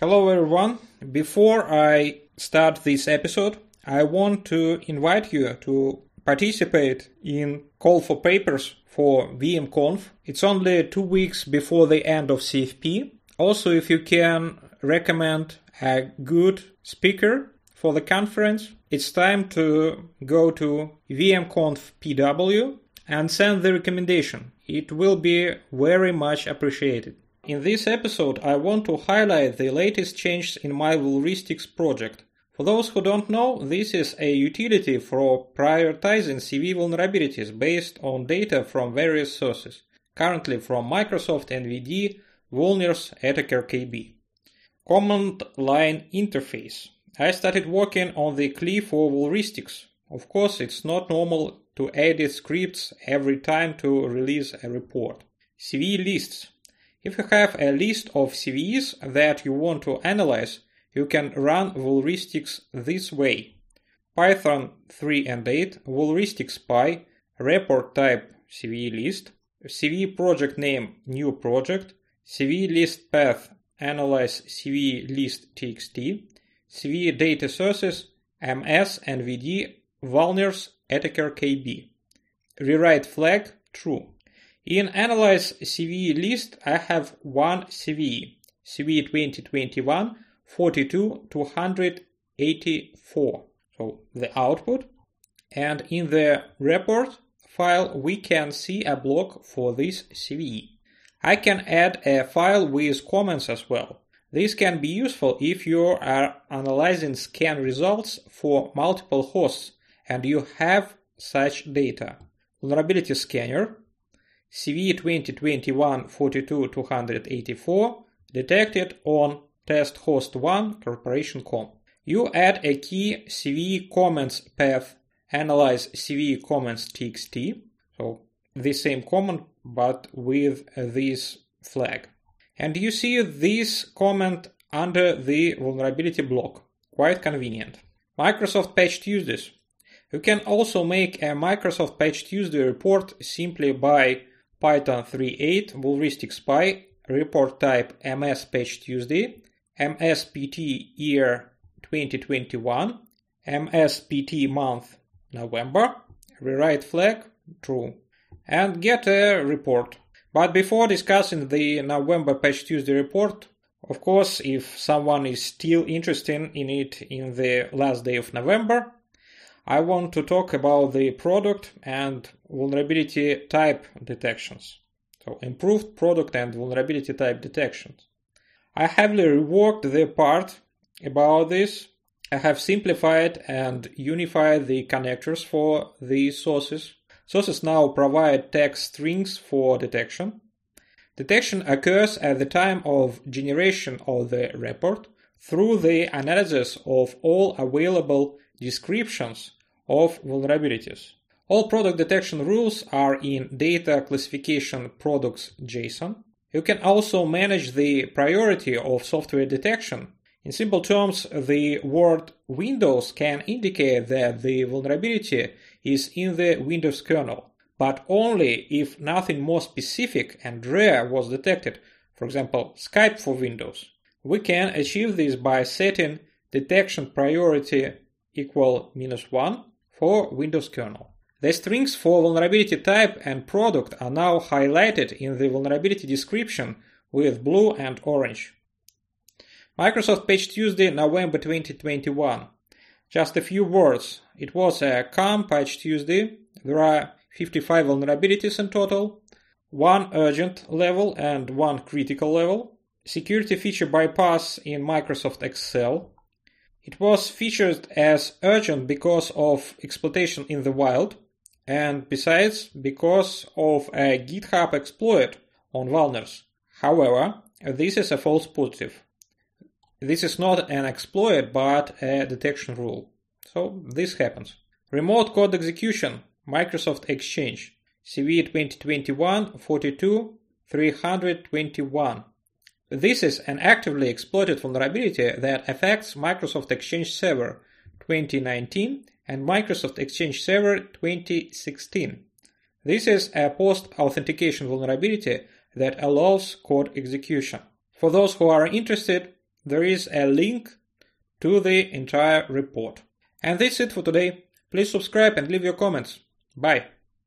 Hello everyone. Before I start this episode, I want to invite you to participate in call for papers for VMconf. It's only two weeks before the end of CFP. Also, if you can recommend a good speaker for the conference, it's time to go to VMconf PW and send the recommendation. It will be very much appreciated. In this episode, I want to highlight the latest changes in my Vulristics project. For those who don't know, this is a utility for prioritizing CVE vulnerabilities based on data from various sources, currently from Microsoft NVD, Vulners, AttackerKB. Command line interface. I started working on the CLI for Vulristics. Of course, it's not normal to edit scripts every time to release a report. CVE lists. If you have a list of CVEs that you want to analyze, you can run Vulristics this way. Python 3 and 8, Vulristics py, report type CVE list, CVE project name new project, CVE list path analyze CVE list txt, CVE data sources ms nvd vulners attacker kb. Rewrite flag true. In Analyze CVE list, I have one CVE, CVE 2021 42 284. So the output. And in the report file, we can see a block for this CVE. I can add a file with comments as well. This can be useful if you are analyzing scan results for multiple hosts and you have such data. Vulnerability scanner CVE 2021 42 284 detected on test host 1 corporation.com. You add a key CVE comments path analyze CVE comments txt, so the same comment but with this flag. And you see this comment under the vulnerability block. Quite convenient. Microsoft Patch Tuesdays. You can also make a Microsoft Patch Tuesday report simply by Python 3.8 Vulristics py report type MS Patch Tuesday, MSPT year 2021, MSPT month November, rewrite flag true, and get a report. But before discussing the November Patch Tuesday report, of course, if someone is still interested in it in the last day of November, I want to talk about the product and vulnerability type detections. So improved product and vulnerability type detections. I heavily reworked the part about this. I have simplified and unified the connectors for these sources. Sources now provide text strings for detection. Detection occurs at the time of generation of the report through the analysis of all available descriptions of vulnerabilities. All product detection rules are in data classification products JSON. You can also manage the priority of software detection. In simple terms, the word Windows can indicate that the vulnerability is in the Windows kernel, but only if nothing more specific and rare was detected, for example, Skype for Windows. We can achieve this by setting detection priority equal minus 1 for Windows kernel. The strings for vulnerability type and product are now highlighted in the vulnerability description with blue and orange. Microsoft Patch Tuesday, November 2021. Just a few words. It was a calm Patch Tuesday. There are 55 vulnerabilities in total, one urgent level and one critical level. Security feature bypass in Microsoft Excel, it was featured as urgent because of exploitation in the wild, and besides because of a GitHub exploit on Vulners. However, this is a false positive. This is not an exploit but a detection rule. So this happens. Remote code execution, Microsoft Exchange, CVE 2021 42 321. This is an actively exploited vulnerability that affects Microsoft Exchange Server 2019 and Microsoft Exchange Server 2016. This is a post-authentication vulnerability that allows code execution. For those who are interested, there is a link to the entire report. And that's it for today. Please subscribe and leave your comments. Bye.